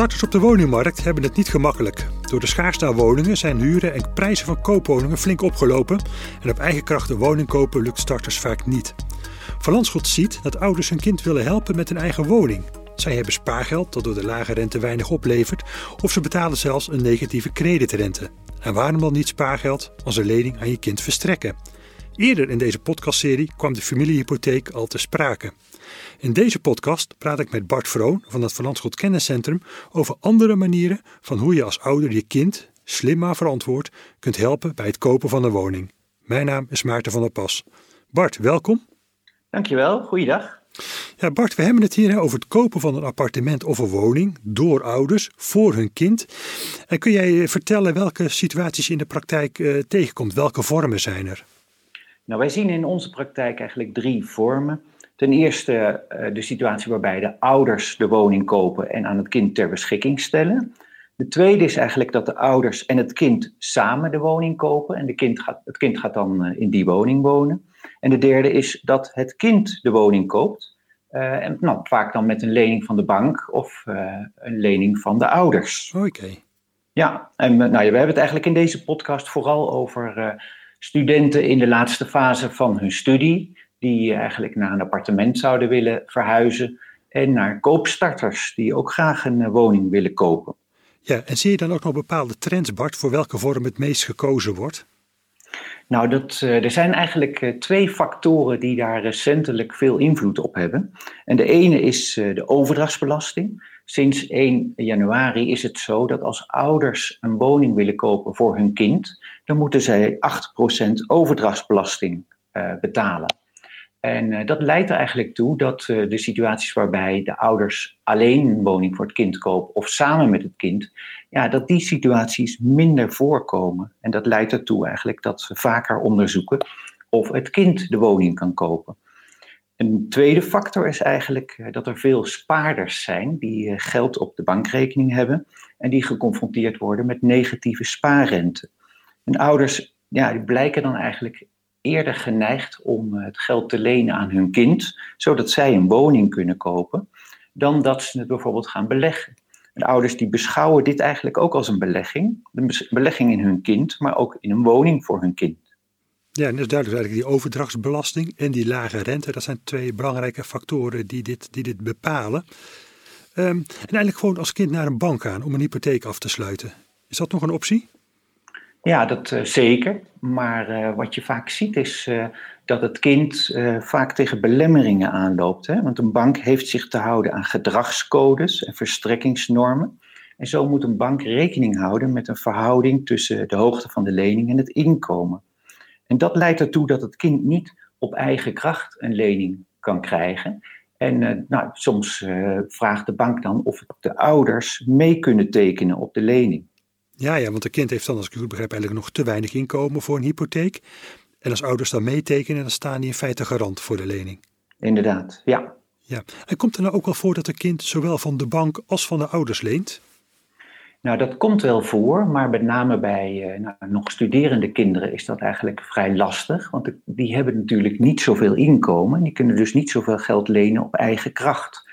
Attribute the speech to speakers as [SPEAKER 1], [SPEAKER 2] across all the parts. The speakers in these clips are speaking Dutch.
[SPEAKER 1] Starters op de woningmarkt hebben het niet gemakkelijk. Door de schaarste aan woningen zijn huren en prijzen van koopwoningen flink opgelopen. En op eigen kracht een woning kopen lukt starters vaak niet. Van Landschot ziet dat ouders hun kind willen helpen met een eigen woning. Zij hebben spaargeld dat door de lage rente weinig oplevert, of ze betalen zelfs een negatieve creditrente. En waarom dan niet spaargeld als een lening aan je kind verstrekken? Eerder in deze podcastserie kwam de familiehypotheek al te sprake. In deze podcast praat ik met Bart Vroon van het Van Landschot Kenniscentrum over andere manieren van hoe je als ouder je kind, slim maar verantwoord, kunt helpen bij het kopen van een woning. Mijn naam is Maarten van der Pas. Bart, welkom.
[SPEAKER 2] Dankjewel, goeiedag.
[SPEAKER 1] Ja, Bart, we hebben het hier over het kopen van een appartement of een woning door ouders voor hun kind. En kun jij vertellen welke situaties je in de praktijk uh, tegenkomt? Welke vormen zijn er?
[SPEAKER 2] Nou, wij zien in onze praktijk eigenlijk drie vormen. Ten eerste uh, de situatie waarbij de ouders de woning kopen en aan het kind ter beschikking stellen. De tweede is eigenlijk dat de ouders en het kind samen de woning kopen en de kind gaat, het kind gaat dan uh, in die woning wonen. En de derde is dat het kind de woning koopt. Uh, en nou, vaak dan met een lening van de bank of uh, een lening van de ouders.
[SPEAKER 1] Oké. Okay.
[SPEAKER 2] Ja, en nou, we hebben het eigenlijk in deze podcast vooral over uh, studenten in de laatste fase van hun studie, die eigenlijk naar een appartement zouden willen verhuizen, en naar koopstarters die ook graag een woning willen kopen.
[SPEAKER 1] Ja, en zie je dan ook nog bepaalde trends, Bart, voor welke vorm het meest gekozen wordt?
[SPEAKER 2] Nou, dat, uh, er zijn eigenlijk uh, twee factoren die daar recentelijk veel invloed op hebben. En de ene is de overdrachtsbelasting. Sinds 1 januari is het zo dat als ouders een woning willen kopen voor hun kind, dan moeten zij 8% overdrachtsbelasting betalen. En uh, dat leidt er eigenlijk toe dat uh, de situaties waarbij de ouders alleen een woning voor het kind kopen of samen met het kind, ja, dat die situaties minder voorkomen. En dat leidt ertoe eigenlijk dat we vaker onderzoeken of het kind de woning kan kopen. Een tweede factor is eigenlijk uh, dat er veel spaarders zijn die geld op de bankrekening hebben en die geconfronteerd worden met negatieve spaarrente. En ouders ja, die blijken dan eigenlijk eerder geneigd om het geld te lenen aan hun kind, zodat zij een woning kunnen kopen, dan dat ze het bijvoorbeeld gaan beleggen. De ouders die beschouwen dit eigenlijk ook als een belegging, een belegging in hun kind, maar ook in een woning voor hun kind.
[SPEAKER 1] Ja, en dat is duidelijk eigenlijk die overdrachtsbelasting en die lage rente, dat zijn twee belangrijke factoren die dit, die dit bepalen. Um, en eigenlijk gewoon als kind naar een bank gaan om een hypotheek af te sluiten. Is dat nog een optie?
[SPEAKER 2] Ja, dat uh, zeker. Maar uh, wat je vaak ziet is uh, dat het kind vaak tegen belemmeringen aanloopt. Hè? Want een bank heeft zich te houden aan gedragscodes en verstrekkingsnormen. En zo moet een bank rekening houden met een verhouding tussen de hoogte van de lening en het inkomen. En dat leidt ertoe dat het kind niet op eigen kracht een lening kan krijgen. En nou, soms vraagt de bank dan of de ouders mee kunnen tekenen op de lening.
[SPEAKER 1] Ja, ja, want een kind heeft dan, als ik het goed begrijp, eigenlijk nog te weinig inkomen voor een hypotheek. En als ouders dan meetekenen, dan staan die in feite garant voor de lening.
[SPEAKER 2] Inderdaad, ja.
[SPEAKER 1] ja. En komt er nou ook wel voor dat een kind zowel van de bank als van de ouders leent?
[SPEAKER 2] Nou, dat komt wel voor, maar met name bij uh, nou, nog studerende kinderen is dat eigenlijk vrij lastig. Want die hebben natuurlijk niet zoveel inkomen. Die kunnen dus niet zoveel geld lenen op eigen kracht.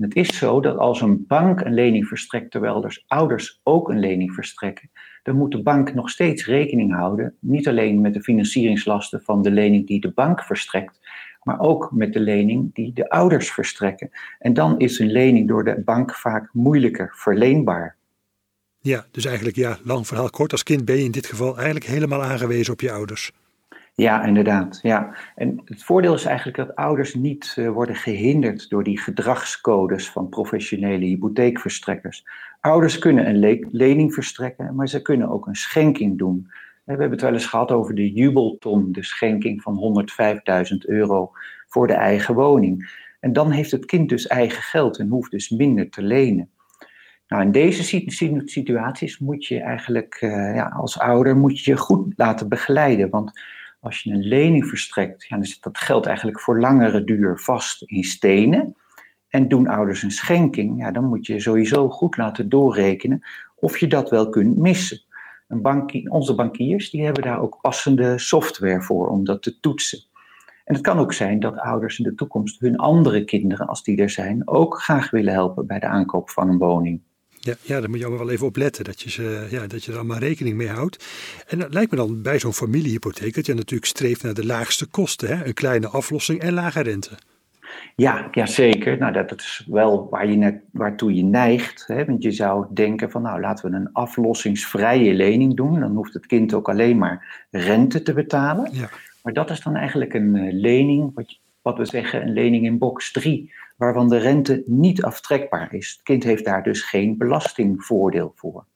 [SPEAKER 2] Het is zo dat als een bank een lening verstrekt terwijl dus ouders ook een lening verstrekken, dan moet de bank nog steeds rekening houden, niet alleen met de financieringslasten van de lening die de bank verstrekt, maar ook met de lening die de ouders verstrekken. En dan is een lening door de bank vaak moeilijker verleenbaar.
[SPEAKER 1] Ja, dus eigenlijk ja, lang verhaal kort. Als kind ben je in dit geval eigenlijk helemaal aangewezen op je ouders.
[SPEAKER 2] Ja, inderdaad. Ja. En het voordeel is eigenlijk dat ouders niet uh, worden gehinderd door die gedragscodes van professionele hypotheekverstrekkers. Ouders kunnen een le lening verstrekken, maar ze kunnen ook een schenking doen. We hebben het wel eens gehad over de jubelton, de schenking van 105.000 euro voor de eigen woning. En dan heeft het kind dus eigen geld en hoeft dus minder te lenen. Nou, in deze situaties moet je eigenlijk uh, ja, als ouder moet je je goed laten begeleiden. Want als je een lening verstrekt, ja, dan zit dat geld eigenlijk voor langere duur vast in stenen. En doen ouders een schenking, ja, dan moet je sowieso goed laten doorrekenen of je dat wel kunt missen. Een onze bankiers die hebben daar ook passende software voor om dat te toetsen. En het kan ook zijn dat ouders in de toekomst hun andere kinderen, als die er zijn, ook graag willen helpen bij de aankoop van een woning.
[SPEAKER 1] Ja, ja, daar moet je allemaal wel even op letten, dat je, ze, ja, dat je er allemaal rekening mee houdt. En dat lijkt me dan bij zo'n familiehypotheek dat je natuurlijk streeft naar de laagste kosten. Hè? Een kleine aflossing en lage rente.
[SPEAKER 2] Ja, ja zeker. Nou, dat, is wel waar je net, waartoe je neigt. Hè? Want je zou denken van, nou, laten we een aflossingsvrije lening doen. Dan hoeft het kind ook alleen maar rente te betalen. Ja. Maar dat is dan eigenlijk een eh, lening, wat, wat we zeggen, een lening in box 3, waarvan de rente niet aftrekbaar is. Het kind heeft daar dus geen belastingvoordeel voor.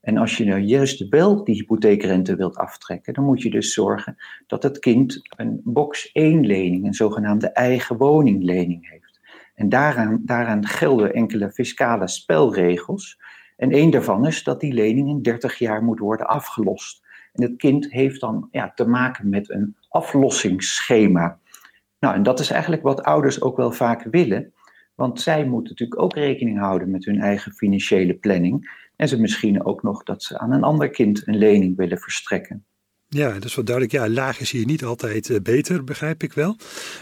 [SPEAKER 2] En als je nou juist wel die hypotheekrente wilt aftrekken, dan moet je dus zorgen dat het kind een box 1 lening, een zogenaamde eigen woninglening heeft. En daaraan, daaraan gelden enkele fiscale spelregels. En één daarvan is dat die lening in 30 jaar moet worden afgelost. En het kind heeft dan ja, te maken met een aflossingsschema. Nou, en dat is eigenlijk wat ouders ook wel vaak willen. Want zij moeten natuurlijk ook rekening houden met hun eigen financiële planning. En ze misschien ook nog dat ze aan een ander kind een lening willen verstrekken.
[SPEAKER 1] Ja, dat is wel duidelijk. Ja, laag is hier niet altijd eh, beter, begrijp ik wel.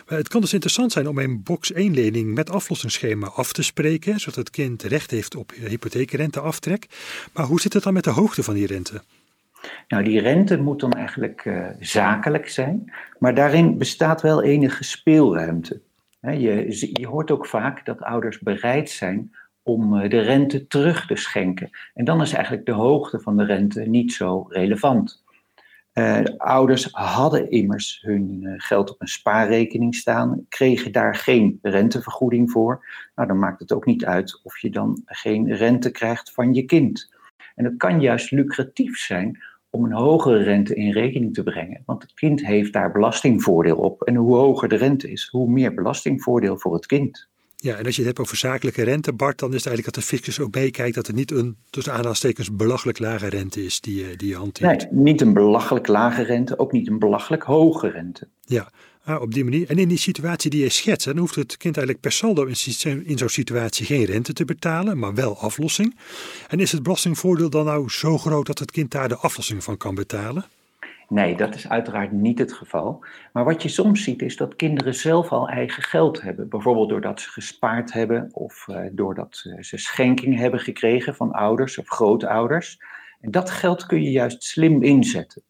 [SPEAKER 1] Maar het kan dus interessant zijn om een box 1 lening met aflossingsschema af te spreken, zodat het kind recht heeft op hypotheekrenteaftrek. Maar hoe zit het dan met de hoogte van die rente?
[SPEAKER 2] Nou, die rente moet dan eigenlijk uh, zakelijk zijn, maar daarin bestaat wel enige speelruimte. je, je hoort ook vaak dat ouders bereid zijn om eh, de rente terug te schenken. En dan is eigenlijk de hoogte van de rente niet zo relevant. Uh, ouders hadden immers hun geld op een spaarrekening staan, kregen daar geen rentevergoeding voor. Nou, dan maakt het ook niet uit of je dan geen rente krijgt van je kind. En het kan juist lucratief zijn om een hogere rente in rekening te brengen, want het kind heeft daar belastingvoordeel op. En hoe hoger de rente is, hoe meer belastingvoordeel voor het kind.
[SPEAKER 1] Ja, en als je het hebt over zakelijke rente, Bart, dan is het eigenlijk dat de fiscus ook meekijkt dat het niet een, tussen aanhalingstekens, belachelijk lage rente is die, eh, die je hanteert.
[SPEAKER 2] Nee, niet een belachelijk lage rente, ook niet een belachelijk hoge rente.
[SPEAKER 1] Ja, ah, op die manier. En in die situatie die je schetst, dan hoeft het kind eigenlijk per saldo in, zo'n situatie geen rente te betalen, maar wel aflossing. En is het belastingvoordeel dan nou zo groot dat het kind daar de aflossing van kan betalen?
[SPEAKER 2] Nee, dat is uiteraard niet het geval. Maar wat je soms ziet is dat kinderen zelf al eigen geld hebben. Bijvoorbeeld doordat ze gespaard hebben of uh, doordat ze schenking hebben gekregen van ouders of grootouders. En dat geld kun je juist slim inzetten.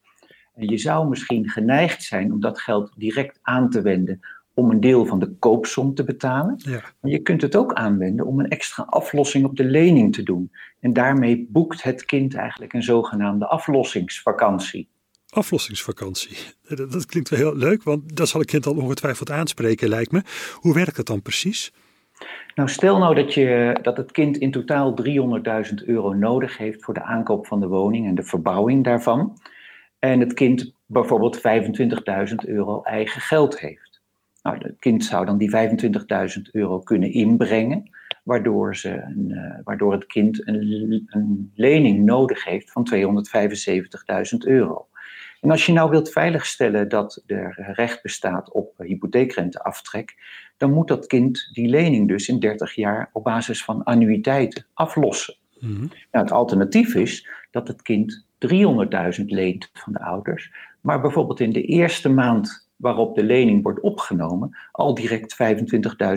[SPEAKER 2] En je zou misschien geneigd zijn om dat geld direct aan te wenden om een deel van de koopsom te betalen. Ja. Maar je kunt het ook aanwenden om een extra aflossing op de lening te doen. En daarmee boekt het kind eigenlijk een zogenaamde aflossingsvakantie
[SPEAKER 1] aflossingsvakantie. Dat, klinkt wel heel leuk, want dat zal ik kind al ongetwijfeld aanspreken, lijkt me. Hoe werkt dat dan precies?
[SPEAKER 2] Nou, stel nou dat, je, dat het kind in totaal 300.000 euro nodig heeft voor de aankoop van de woning en de verbouwing daarvan. En het kind bijvoorbeeld 25.000 euro eigen geld heeft. Nou, het kind zou dan die 25.000 euro kunnen inbrengen, waardoor, ze een, uh, waardoor het kind een, een lening nodig heeft van 275.000 euro. En als je nou wilt veiligstellen dat er recht bestaat op hypotheekrenteaftrek, dan moet dat kind die lening dus in 30 jaar op basis van annuïteiten aflossen. Mhm. nou, het alternatief is dat het kind 300.000 leent van de ouders, maar bijvoorbeeld in de eerste maand waarop de lening wordt opgenomen, al direct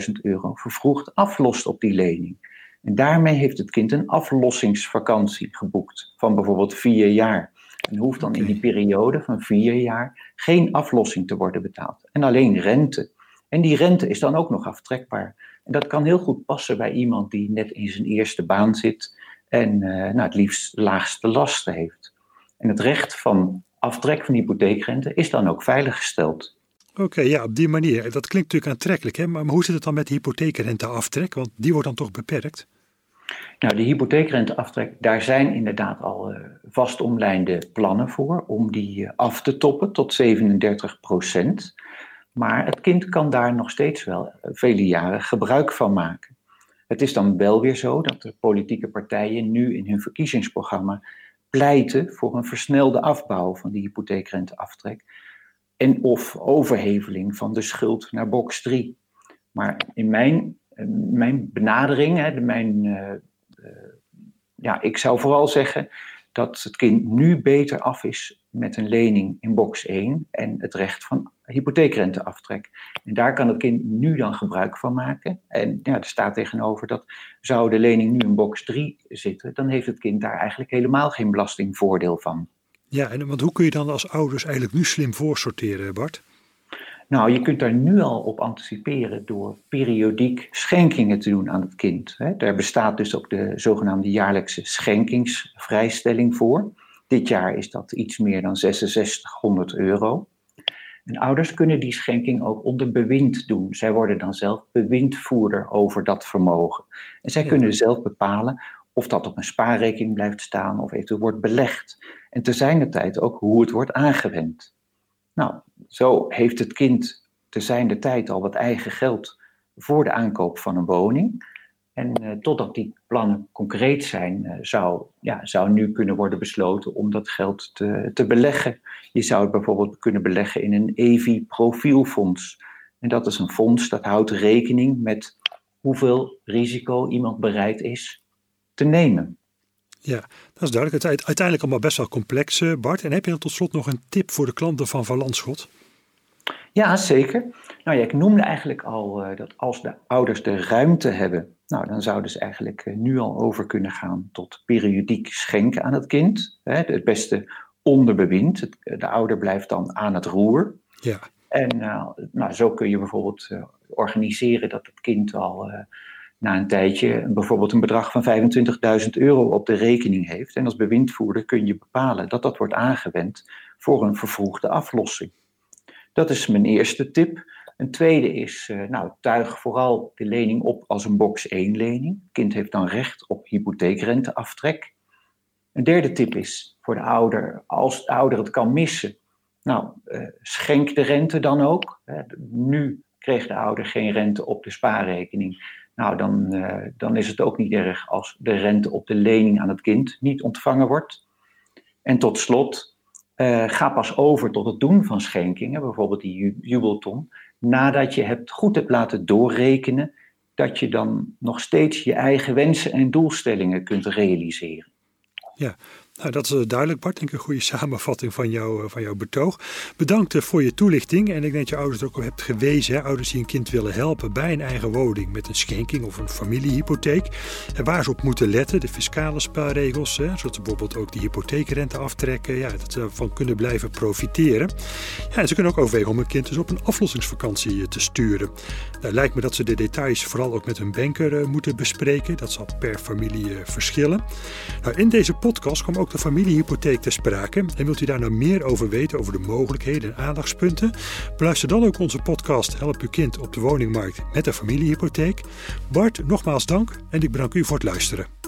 [SPEAKER 2] 25.000 euro vervroegd aflost op die lening. En daarmee heeft het kind een aflossingsvakantie geboekt van bijvoorbeeld vier jaar. En hoeft dan in die periode van vier jaar geen aflossing te worden betaald. En alleen rente. En die rente is dan ook nog aftrekbaar. En dat kan heel goed passen bij iemand die net in zijn eerste baan zit en uh, nou, het liefst laagste lasten heeft. En het recht van aftrek van hypotheekrente is dan ook veiliggesteld.
[SPEAKER 1] Oké, ja, op die manier. Dat klinkt natuurlijk aantrekkelijk, hè? Maar, maar hoe zit het dan met de hypotheekrenteaftrek? Want die wordt dan toch beperkt?
[SPEAKER 2] Nou, de hypotheekrenteaftrek, daar zijn inderdaad al uh, vastomlijnde plannen voor om die uh, af te toppen tot 37 procent. Maar het kind kan daar nog steeds wel uh, vele jaren gebruik van maken. Het is dan wel weer zo dat de politieke partijen nu in hun verkiezingsprogramma pleiten voor een versnelde afbouw van die hypotheekrenteaftrek en of overheveling van de schuld naar box 3. Maar in mijn mijn benadering, hè, mijn, uh, ja, ik zou vooral zeggen dat het kind nu beter af is met een lening in box 1 en het recht van hypotheekrenteaftrek. En daar kan het kind nu dan gebruik van maken. En ja, er staat tegenover dat zou de lening nu in box 3 zitten, dan heeft het kind daar eigenlijk helemaal geen belastingvoordeel van.
[SPEAKER 1] Ja, en want hoe kun je dan als ouders eigenlijk nu slim voorsorteren, Bart?
[SPEAKER 2] Nou, je kunt daar nu al op anticiperen door periodiek schenkingen te doen aan het kind. Daar bestaat dus ook de zogenaamde jaarlijkse schenkingsvrijstelling voor. Dit jaar is dat iets meer dan 6600 euro. En ouders kunnen die schenking ook onder bewind doen. Zij worden dan zelf bewindvoerder over dat vermogen. En zij kunnen zelf bepalen of dat op een spaarrekening blijft staan of eventueel wordt belegd. En te tijd ook hoe het wordt aangewend. Nou, zo heeft het kind te tijd al wat eigen geld voor de aankoop van een woning. En uh, totdat die plannen concreet zijn, uh, zou, ja, zou nu kunnen worden besloten om dat geld te, te beleggen. Je zou het bijvoorbeeld kunnen beleggen in een EVI-profielfonds. En dat is een fonds dat houdt rekening met hoeveel risico iemand bereid is te nemen.
[SPEAKER 1] Ja, dat is duidelijk. Is uiteindelijk allemaal best wel complex, eh, Bart. En heb je dan tot slot nog een tip voor de klanten van Landschot?
[SPEAKER 2] Ja, zeker. Nou ja, ik noemde eigenlijk al uh, dat als de ouders de ruimte hebben, nou, dan zouden ze eigenlijk uh, nu al over kunnen gaan tot periodiek schenken aan het kind. Hè, het beste onder bewind. Het, de ouder blijft dan aan het roer.
[SPEAKER 1] Ja.
[SPEAKER 2] En uh, nou, zo kun je bijvoorbeeld organiseren dat het kind al na een tijdje bijvoorbeeld een bedrag van 25.000 euro op de rekening heeft. En als bewindvoerder kun je bepalen dat dat wordt aangewend voor een vervroegde aflossing. Dat is mijn eerste tip. Een tweede is, uh, nou, tuig vooral de lening op als een box 1 lening. Het kind heeft dan recht op hypotheekrenteaftrek. Een derde tip is voor de ouder, als de ouder het kan missen, nou, uh, schenk de rente dan ook. Nu kreeg de ouder geen rente op de spaarrekening. Nou, dan, uh, dan is het ook niet erg als de rente op de lening aan het kind niet ontvangen wordt. En tot slot, uh, ga pas over tot het doen van schenkingen, bijvoorbeeld die jubelton, nadat je het goed hebt laten doorrekenen dat je dan nog steeds je eigen wensen en doelstellingen kunt realiseren.
[SPEAKER 1] Ja, nou, dat is eh, duidelijk, Bart. Denk ik een goede samenvatting van, jou, eh, van jouw betoog. Bedankt eh, voor je toelichting. En ik denk dat je ouders ook al hebt gewezen. Hè? Ouders die een kind willen helpen bij een eigen woning met een schenking of een familiehypotheek. En waar ze op moeten letten, de fiscale spelregels. Hè? Zodat ze bijvoorbeeld ook die hypotheekrente aftrekken. Ja, dat ze ervan kunnen blijven profiteren. Ja, en ze kunnen ook overwegen om een kind dus op een aflossingsvakantie te sturen. Nou, lijkt me dat ze de details vooral ook met hun banker moeten bespreken. Dat zal per familie verschillen. Nou, in deze podcast kwam ook de familiehypotheek ter sprake. En wilt u daar nou meer over weten, over de mogelijkheden en aandachtspunten? Beluister dan ook onze podcast Help uw kind op de woningmarkt met een familiehypotheek. Bart, nogmaals dank en ik bedank u voor het luisteren.